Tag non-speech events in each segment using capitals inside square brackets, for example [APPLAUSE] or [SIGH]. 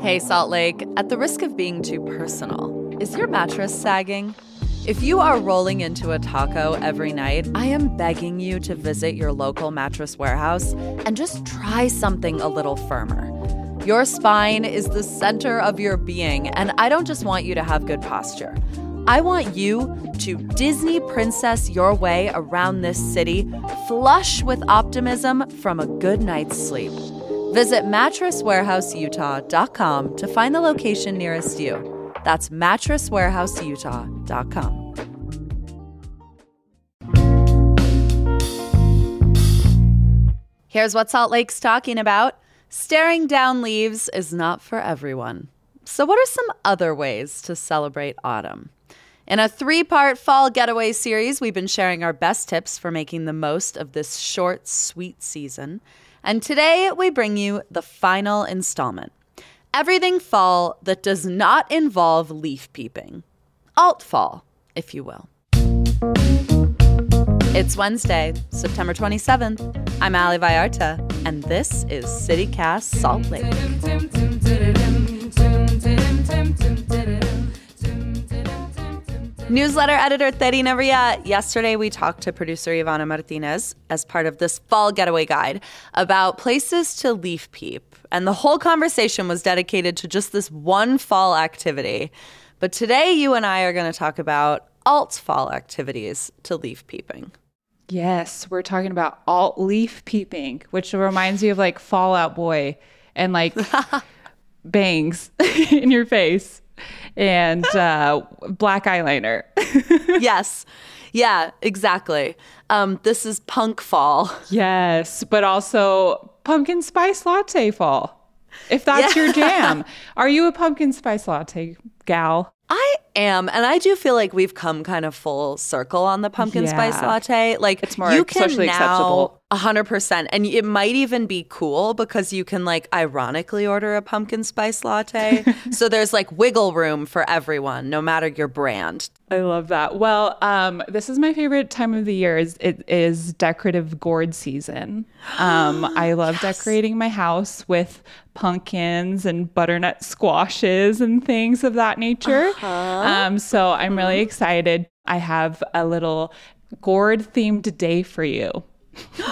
Hey, Salt Lake, at the risk of being too personal, is your mattress sagging? If you are rolling into a taco every night, I am begging you to visit your local mattress warehouse and just try something a little firmer. Your spine is the center of your being, and I don't just want you to have good posture. I want you to Disney princess your way around this city, flush with optimism from a good night's sleep. Visit mattresswarehouseutah.com to find the location nearest you. That's mattresswarehouseutah.com. Here's what Salt Lake's talking about. Staring down leaves is not for everyone. So, what are some other ways to celebrate autumn? In a three part fall getaway series, we've been sharing our best tips for making the most of this short, sweet season. And today we bring you the final installment everything fall that does not involve leaf peeping. Alt fall, if you will. It's Wednesday, September 27th. I'm Ali Vallarta, and this is CityCast Salt Lake. Newsletter editor Terina Ria. Yesterday, we talked to producer Ivana Martinez as part of this fall getaway guide about places to leaf peep. And the whole conversation was dedicated to just this one fall activity. But today, you and I are going to talk about alt fall activities to leaf peeping. Yes, we're talking about alt leaf peeping, which reminds me of like Fall Out Boy and like [LAUGHS] bangs [LAUGHS] in your face and uh, black eyeliner. [LAUGHS] yes. Yeah, exactly. Um, this is punk fall. Yes, but also pumpkin spice latte fall. If that's yeah. your jam. [LAUGHS] Are you a pumpkin spice latte gal? I am, and I do feel like we've come kind of full circle on the pumpkin yeah. spice latte. Like it's more you can socially now, acceptable. A hundred percent. And it might even be cool because you can like ironically order a pumpkin spice latte. [LAUGHS] so there's like wiggle room for everyone, no matter your brand. I love that. Well, um, this is my favorite time of the year. Is it is decorative gourd season. Um, [GASPS] I love yes. decorating my house with pumpkins and butternut squashes and things of that nature. Uh-huh. Um, so I'm really mm-hmm. excited. I have a little gourd themed day for you. [GASPS]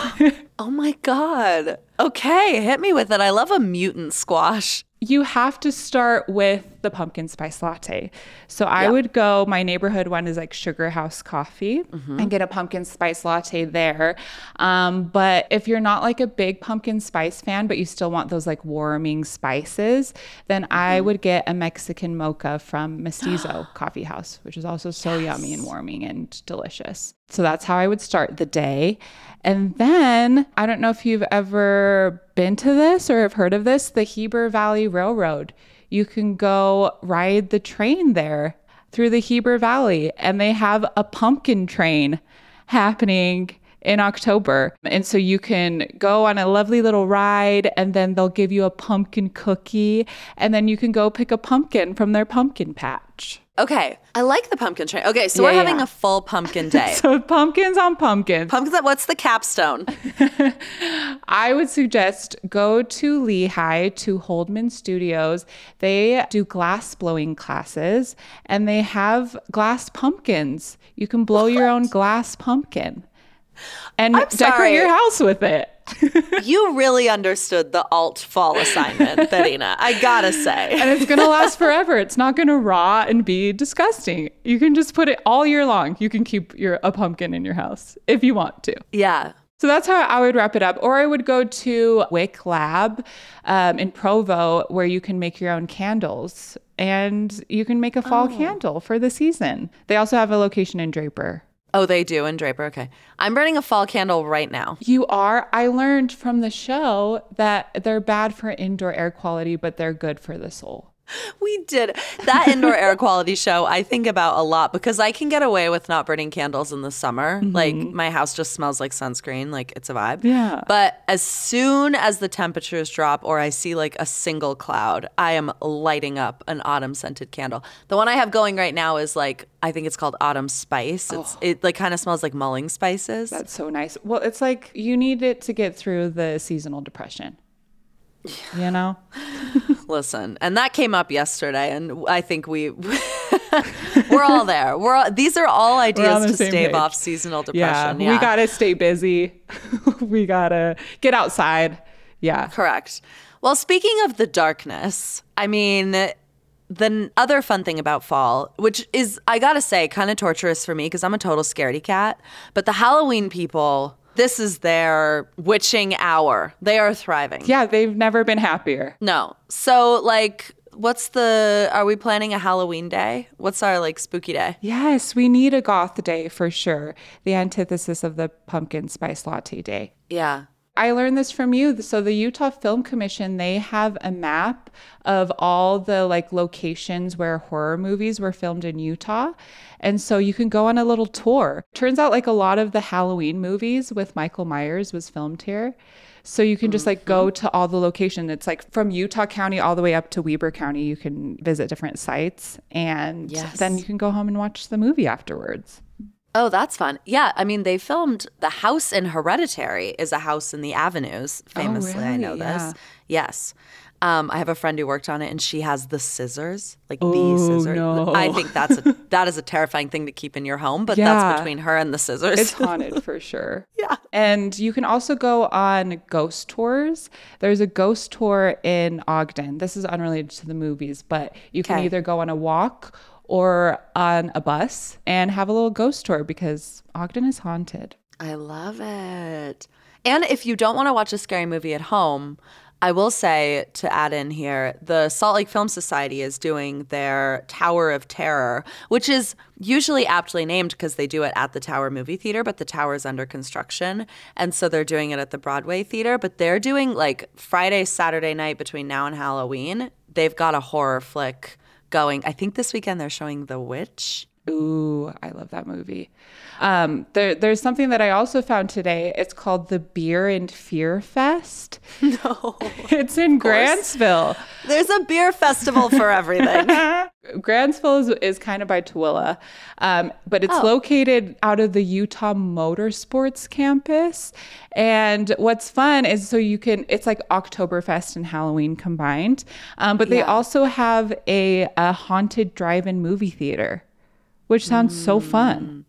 oh my God. Okay, hit me with it. I love a mutant squash you have to start with the pumpkin spice latte. So I yep. would go, my neighborhood one is like Sugar House Coffee mm-hmm. and get a pumpkin spice latte there. Um, but if you're not like a big pumpkin spice fan, but you still want those like warming spices, then mm-hmm. I would get a Mexican mocha from Mestizo [GASPS] Coffee House, which is also so yes. yummy and warming and delicious. So that's how I would start the day. And then I don't know if you've ever been to this or have heard of this, the Heber Valley Railroad. You can go ride the train there through the Heber Valley, and they have a pumpkin train happening in October. And so you can go on a lovely little ride, and then they'll give you a pumpkin cookie, and then you can go pick a pumpkin from their pumpkin patch. Okay, I like the pumpkin train. Okay, so yeah, we're having a full pumpkin [LAUGHS] day. so pumpkins on pumpkins. Pumpkins. What's the capstone? [LAUGHS] I would suggest go to Lehi to Holdman Studios. They do glass blowing classes, and they have glass pumpkins. You can blow what? your own glass pumpkin and I'm decorate sorry. your house with it. [LAUGHS] you really understood the alt fall assignment, [LAUGHS] Terina. I gotta say. And it's gonna last [LAUGHS] forever. It's not gonna rot and be disgusting. You can just put it all year long. You can keep your a pumpkin in your house if you want to. Yeah. So that's how I would wrap it up. Or I would go to Wick Lab um, in Provo, where you can make your own candles and you can make a fall oh. candle for the season. They also have a location in Draper. Oh, they do in Draper. Okay. I'm burning a fall candle right now. You are? I learned from the show that they're bad for indoor air quality, but they're good for the soul. [LAUGHS] We did. That indoor air [LAUGHS] quality show I think about a lot because I can get away with not burning candles in the summer. Mm-hmm. Like my house just smells like sunscreen, like it's a vibe. Yeah. But as soon as the temperatures drop or I see like a single cloud, I am lighting up an autumn scented candle. The one I have going right now is like I think it's called autumn spice. It's oh. it like kind of smells like mulling spices. That's so nice. Well, it's like you need it to get through the seasonal depression. You know? [LAUGHS] Listen, and that came up yesterday, and I think we [LAUGHS] we're all there. We're all, these are all ideas to stave page. off seasonal depression. Yeah, yeah. we gotta stay busy. [LAUGHS] we gotta get outside. Yeah, correct. Well, speaking of the darkness, I mean, the other fun thing about fall, which is I gotta say, kind of torturous for me because I'm a total scaredy cat, but the Halloween people this is their witching hour. They are thriving. Yeah, they've never been happier. No. So, like, what's the are we planning a halloween day what's our like spooky day yes we need a goth day for sure the antithesis of the pumpkin spice latte day yeah I learned this from you. So the Utah Film Commission, they have a map of all the like locations where horror movies were filmed in Utah. And so you can go on a little tour. Turns out like a lot of the Halloween movies with Michael Myers was filmed here. So you can just like go mm-hmm. to all the location. It's like from Utah County all the way up to Weber County. You can visit different sites and yes. then you can go home and watch the movie afterwards. Oh, that's fun. Yeah, I mean, they filmed the house in Hereditary is a house in the avenues. Oh, famously, oh, really? I know this. Yeah. Yes. Um, I have a friend who worked on it, and she has the scissors, like oh, the scissors. No. I think that's a, [LAUGHS] that is a terrifying thing to keep in your home, but yeah. that's between her and the scissors. It's haunted [LAUGHS] for sure. yeah, and you can also go on ghost tours. There's a ghost tour in Ogden. This is unrelated to the movies, but you can okay. either go on a walk or on a bus and have a little ghost tour because Ogden is haunted. I love it. And if you don't want to watch a scary movie at home, I will say to add in here, the Salt Lake Film Society is doing their Tower of Terror, which is usually aptly named because they do it at the Tower Movie Theater, but the tower is under construction. And so they're doing it at the Broadway Theater, but they're doing like Friday, Saturday night between now and Halloween. They've got a horror flick going. I think this weekend they're showing The Witch. Ooh, I love that movie. Um, there, there's something that I also found today. It's called the Beer and Fear Fest. [LAUGHS] No, [LAUGHS] it's in Grantsville. There's a beer festival for everything. [LAUGHS] Grantsville is, is kind of by Tooele, um, but it's oh. located out of the Utah Motorsports campus. And what's fun is so you can, it's like Oktoberfest and Halloween combined, um, but they yeah. also have a, a haunted drive in movie theater which sounds mm. so fun.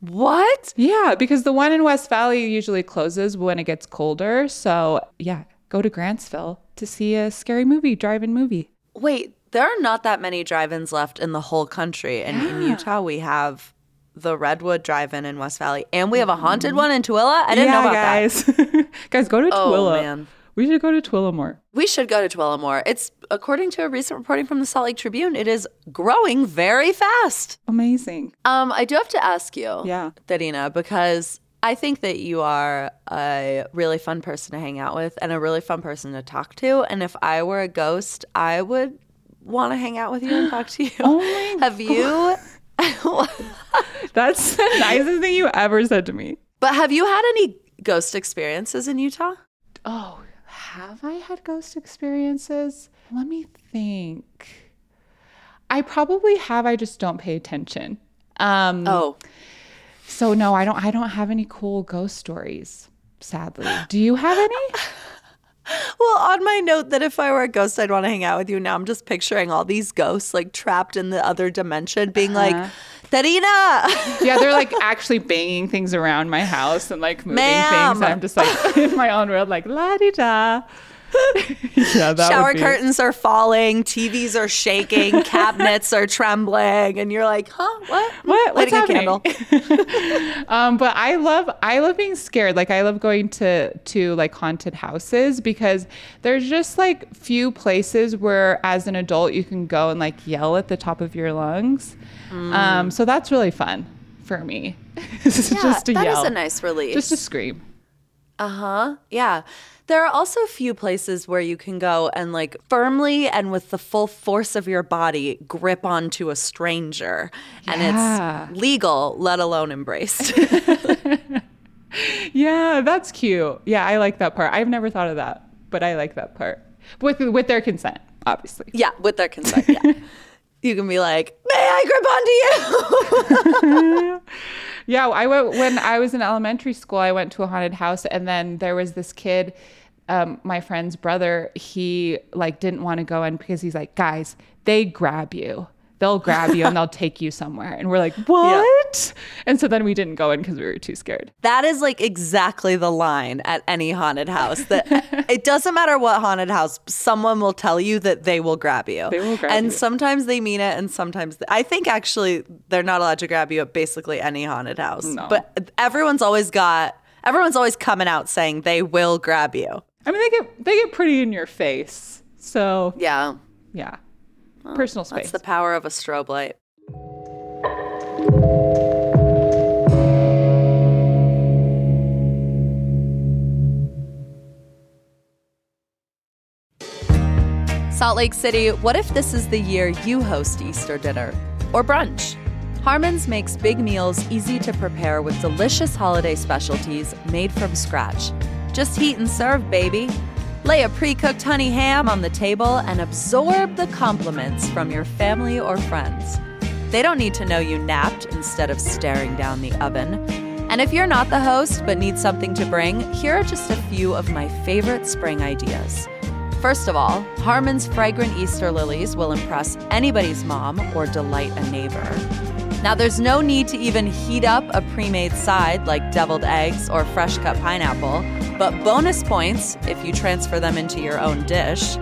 What? Yeah, because the one in West Valley usually closes when it gets colder. So, yeah, go to Grantsville to see a scary movie, drive in movie. Wait, there are not that many drive ins left in the whole country. And yeah. in Utah, we have the Redwood Drive In in West Valley, and we have a haunted one in Tooele. I didn't yeah, know about guys. that. [LAUGHS] guys, go to oh, Tooele. Man. We should go to Tooele more. We should go to Tooele more. It's according to a recent reporting from the Salt Lake Tribune, it is growing very fast. Amazing. Um, I do have to ask you, yeah, Terina, because I think that you are a really fun person to hang out with and a really fun person to talk to. And if I were a ghost, I would want to hang out with you and talk to [GASPS] you. oh [LAUGHS] have you? [LAUGHS] That's the nicest thing you ever said to me. But have you had any ghost experiences in Utah? Oh, have I had ghost experiences? Let me think. I probably have. I just don't pay attention. Um, oh, so no, I don't. I don't have any cool ghost stories. Sadly, do you have any? [LAUGHS] well, on my note that if I were a ghost, I'd want to hang out with you. Now I'm just picturing all these ghosts like trapped in the other dimension, being uh-huh. like, Terina. [LAUGHS] yeah, they're like actually banging things around my house and like moving Ma'am. things. I'm just like [LAUGHS] in my own world, like la di da. [LAUGHS] yeah, shower curtains are falling, TVs are shaking, [LAUGHS] cabinets are trembling, and you're like, "Huh? What? What? What's happening?" [LAUGHS] um, but I love, I love being scared. Like I love going to to like haunted houses because there's just like few places where, as an adult, you can go and like yell at the top of your lungs. Mm. Um, so that's really fun for me. yeah, just to that yell. is a nice relief. Just to scream. Uh huh. Yeah. There are also a few places where you can go and like firmly and with the full force of your body grip onto a stranger. Yeah. And it's legal, let alone embraced. [LAUGHS] [LAUGHS] yeah, that's cute. Yeah, I like that part. I've never thought of that, but I like that part. With with their consent, obviously. Yeah, with their consent. Yeah. [LAUGHS] you can be like, "May I grip onto you?" [LAUGHS] yeah, I went when I was in elementary school. I went to a haunted house, and then there was this kid um, my friend's brother, he like didn't want to go in because he's like, guys, they grab you. They'll grab you and they'll [LAUGHS] take you somewhere. And we're like, what? And so then we didn't go in because we were too scared. That is like exactly the line at any haunted house. That [LAUGHS] it doesn't matter what haunted house, someone will tell you that they will grab you. They will grab and you. sometimes they mean it, and sometimes I think actually they're not allowed to grab you at basically any haunted house. No. But everyone's always got everyone's always coming out saying they will grab you. I mean, they get they get pretty in your face. So Yeah, yeah, personal space. that's the power of a strobe light. Salt Lake City, what if this is the year you host Easter dinner or brunch? Harmon's makes big meals easy to prepare with delicious holiday specialties made from scratch. Just heat and serve, baby. Lay a pre cooked honey ham on the table and absorb the compliments from your family or friends. They don't need to know you napped instead of staring down the oven. And if you're not the host but need something to bring, here are just a few of my favorite spring ideas. First of all, Harmon's fragrant Easter lilies will impress anybody's mom or delight a neighbor. Now, there's no need to even heat up a pre made side like deviled eggs or fresh cut pineapple, but bonus points if you transfer them into your own dish.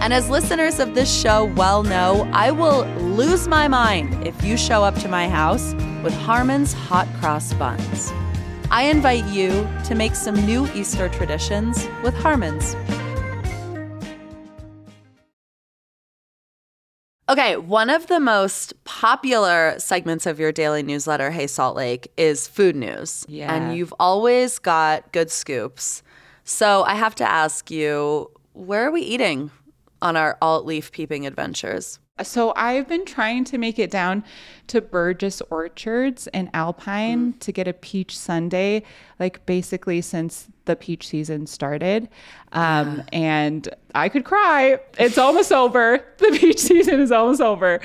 And as listeners of this show well know, I will lose my mind if you show up to my house with Harmon's hot cross buns. I invite you to make some new Easter traditions with Harmon's. Okay, one of the most popular segments of your daily newsletter, Hey Salt Lake, is food news. Yeah. And you've always got good scoops. So I have to ask you, where are we eating on our alt leaf peeping adventures? So I've been trying to make it down to Burgess Orchards in Alpine to get a peach sundae, like basically since the peach season started. Um, And I could cry. It's almost over. [LAUGHS] The peach season is almost over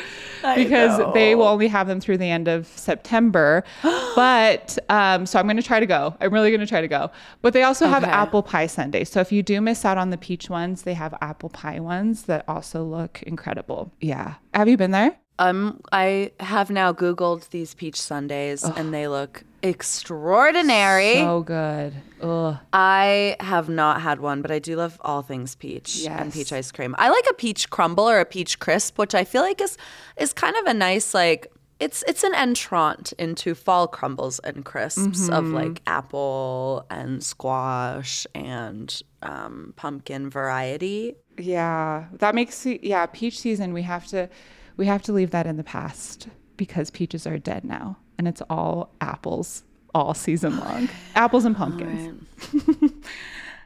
because they will only have them through the end of September. [GASPS] but um, so I'm going to try to go. I'm really going to try to go. But they also have apple pie sundaes. So if you do miss out on the peach ones, they have apple pie ones that also look incredible. Yeah. Have you been there? Um, I have now Googled these peach sundaes and they look extraordinary. So good. Ugh. I have not had one, but I do love all things peach and peach ice cream. I like a peach crumble or a peach crisp, which I feel like is is kind of a nice like it's it's an entrant into fall crumbles and crisps of Mm-hmm. like apple and squash and um, pumpkin variety. Yeah. That makes yeah, peach season we have to we have to leave that in the past because peaches are dead now and it's all apples all season long. Apples and pumpkins.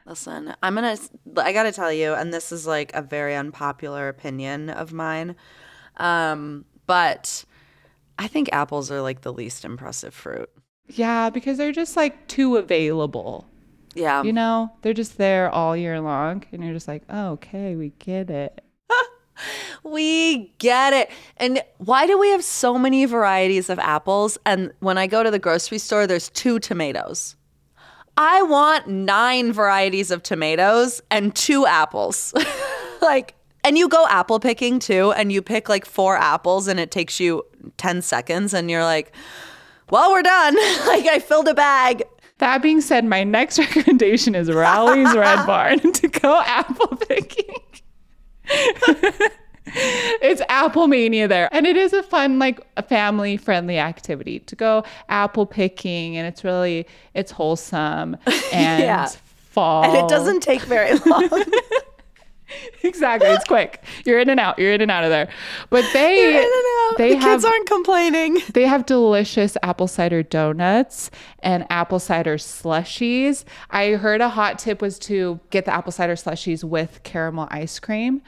Listen, I'm gonna. I gotta tell you, and this is like a very unpopular opinion of mine, um, but I think apples are like the least impressive fruit. Yeah, because they're just like too available. Yeah, You know, they're just there all year long and you're just like, oh, "Okay, we get it." We get it. And why do we have so many varieties of apples? And when I go to the grocery store, there's two tomatoes. I want nine varieties of tomatoes and two apples. [LAUGHS] like, and you go apple picking too, and you pick like four apples, and it takes you 10 seconds, and you're like, well, we're done. [LAUGHS] like, I filled a bag. That being said, my next [LAUGHS] recommendation is Rowley's Red Barn to go apple picking. It's apple mania there. And it is a fun, like a family friendly activity to go apple picking. And it's really, it's wholesome [LAUGHS] and Yeah. fall. And it doesn't take very [LAUGHS] long. exactly. It's quick. You're in and out. You're in and out of there. But they, In and out. they the have, kids aren't complaining. they have delicious apple cider donuts and apple cider slushies. I heard a hot tip was to get the apple cider slushies with caramel ice cream.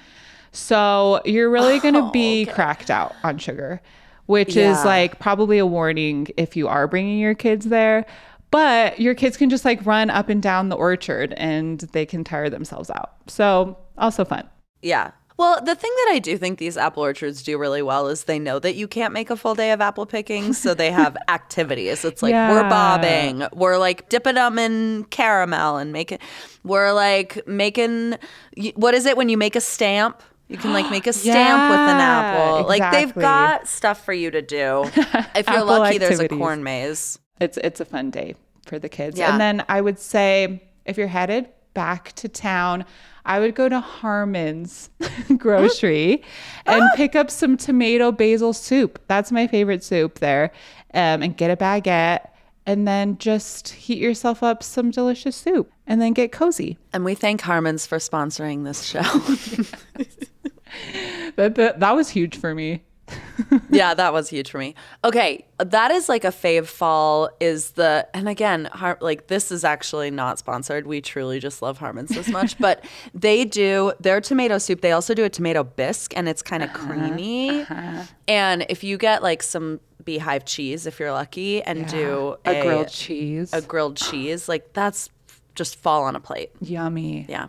So you're really going to oh, be cracked out on sugar, which Yeah. is like probably a warning if you are bringing your kids there. But your kids can just like run up and down the orchard and they can tire themselves out. So also fun. Yeah. Well, the thing that I do think these apple orchards do really well is they know that you can't make a full day of apple picking, so they have [LAUGHS] activities. It's like we're bobbing, we're like dipping them in caramel and making, we're like making, what is it when you make a stamp? You can like make a [GASPS] stamp with an Yeah, apple. Like they've got stuff for you to do. [LAUGHS] If you're lucky, there's a corn maze. It's it's a fun day for the kids. Yeah. And then I would say if you're headed back to town, I would go to Harmon's [LAUGHS] grocery [GASPS] and pick up some tomato basil soup. That's my favorite soup there. Um, and get a baguette and then just heat yourself up some delicious soup and then get cozy. And we thank Harmon's for sponsoring this show. [LAUGHS] [LAUGHS] That, that, that was huge for me. [LAUGHS] yeah, that was huge for me. Okay, that is like a fave fall is the and again, Har- like this is actually not sponsored. We truly just love Harmon's this [LAUGHS] much, but they do their tomato soup. They also do a tomato bisque and it's kind of uh-huh, creamy. Uh-huh. And if you get like some beehive cheese if you're lucky and do a, grilled cheese. a grilled cheese, like that's just fall on a plate. Yummy. Yeah.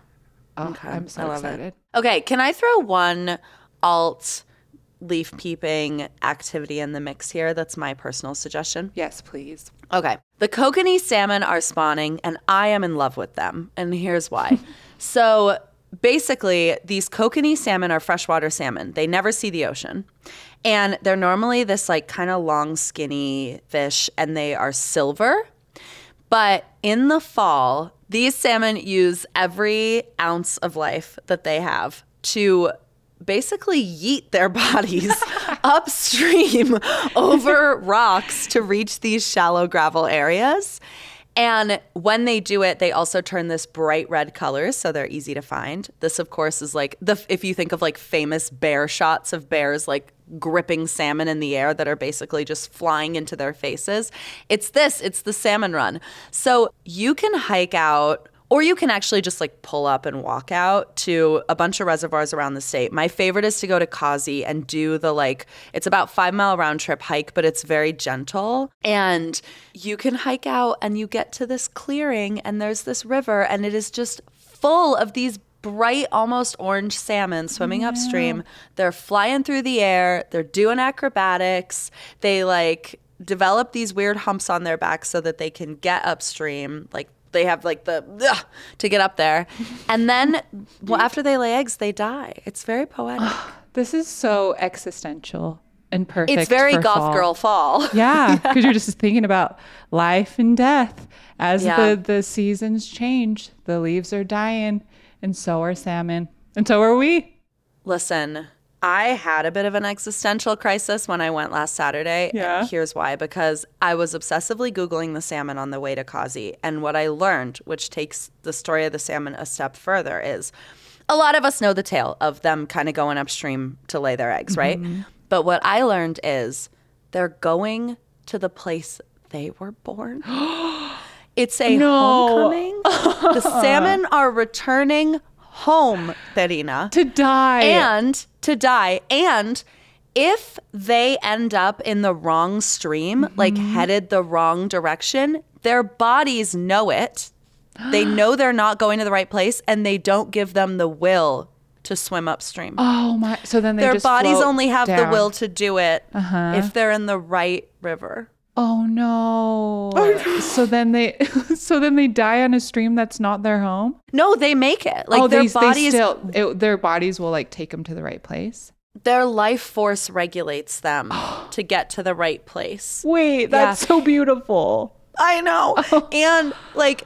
Oh, I'm so I love excited. it. Okay, can I throw one alt leaf peeping activity in the mix here? That's my personal suggestion. Yes, please. Okay. The kokanee salmon are spawning, and I am in love with them. And here's why. [LAUGHS] so basically, these kokanee salmon are freshwater salmon. They never see the ocean. And they're normally this like kind of long, skinny fish, and they are silver. But in the fall, these salmon use every ounce of life that they have to basically yeet their [LAUGHS] bodies [LAUGHS] upstream [LAUGHS] over rocks to reach these shallow gravel areas. And when they do it, they also turn this bright red colors, so they're easy to find. This, of course, is like the if you think of like famous bear shots of bears like gripping salmon in the air that are basically just flying into their faces. It's this, it's the salmon run. So you can hike out or you can actually just like pull up and walk out to a bunch of reservoirs around the state. My favorite is to go to Causey and do the like, it's about five mile round trip hike, but it's very gentle. And you can hike out and you get to this clearing and there's this river and it is just full of these bright, almost orange salmon swimming upstream. They're flying through the air, they're doing acrobatics. They like develop these weird humps on their back so that they can get upstream. Like they have like the ugh, to get up there. [LAUGHS] And then well, after they lay eggs, they die. It's very poetic. [SIGHS] This is so existential and perfect. it's very goth fall. girl fall. [LAUGHS] Yeah, because you're [LAUGHS] just thinking about life and death as Yeah. the the seasons change. The leaves are dying, and so are salmon, and so are we. Listen, I had a bit of an existential crisis when I went last Saturday. Yeah. Here's why because I was obsessively Googling the salmon on the way to Causey. And what I learned, which takes the story of the salmon a step further, is a lot of us know the tale of them kind of going upstream to lay their eggs, right? Mm-hmm. But what I learned is they're going to the place they were born. [GASPS] [GASPS] [GASPS] It's a No. homecoming. [LAUGHS] the salmon are returning home, Terina To die. and to die. And if they end up in the wrong stream, mm-hmm. like headed the wrong direction, their bodies know it. They [GASPS] know they're not going to the right place and they don't give them the will to swim upstream. oh my! So then they their bodies only have the will to do it uh-huh. if they're in the right river. Oh no! so then they, [LAUGHS] so then they die on a stream that's not their home. No, they make it. Like oh, their they, bodies they still, it, their bodies will like take them to the right place. their life force regulates them [GASPS] to get to the right place. Wait, that's so beautiful. I know. [LAUGHS] Oh. And like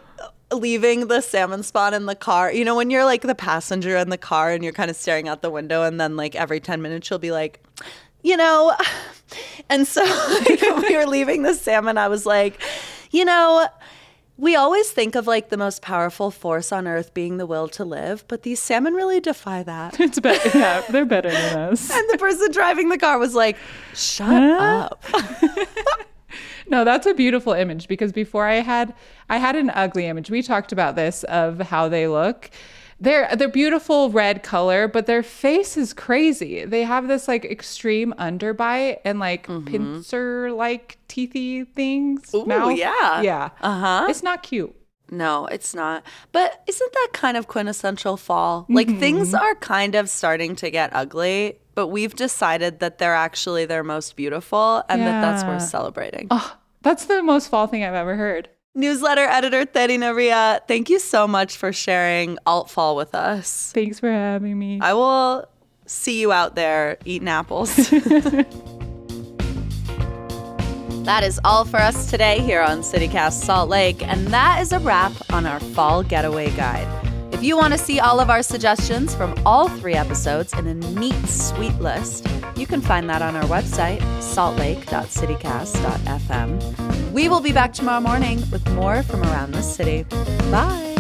leaving the salmon spot in the car. You know, when you're like the passenger in the car and you're kind of staring out the window, and then like every 10 minutes she'll be like, you know, [LAUGHS] and so [LAUGHS] like, we were leaving the salmon, I was like, you know, we always think of like the most powerful force on earth being the will to live, but these salmon really defy that. [LAUGHS] It's better. Yeah, they're better than us. And the person driving the car was like, shut up. No, that's a beautiful image because before I had I had an ugly image. We talked about this of how they look. They're they're beautiful red color, but their face is crazy. They have this like extreme underbite and like pincer like teethy things. Ooh, mouth. yeah. Yeah. Uh-huh. It's not cute. No, it's not. But isn't that kind of quintessential fall? Like things Mm-hmm. are kind of starting to get ugly, but we've decided that they're actually their most beautiful and that that's worth celebrating. Oh, that's the most fall thing I've ever heard. Newsletter editor Terina Ria, thank you so much for sharing Alt Fall with us. Thanks for having me. I will see you out there eating apples. [LAUGHS] [LAUGHS] that is all for us today here on CityCast Salt Lake, and that is a wrap on our fall getaway guide. If you want to see all of our suggestions from all three episodes in a neat, sweet list, you can find that on our website, saltlake.citycast.fm. We will be back tomorrow morning with more from around the city. Bye.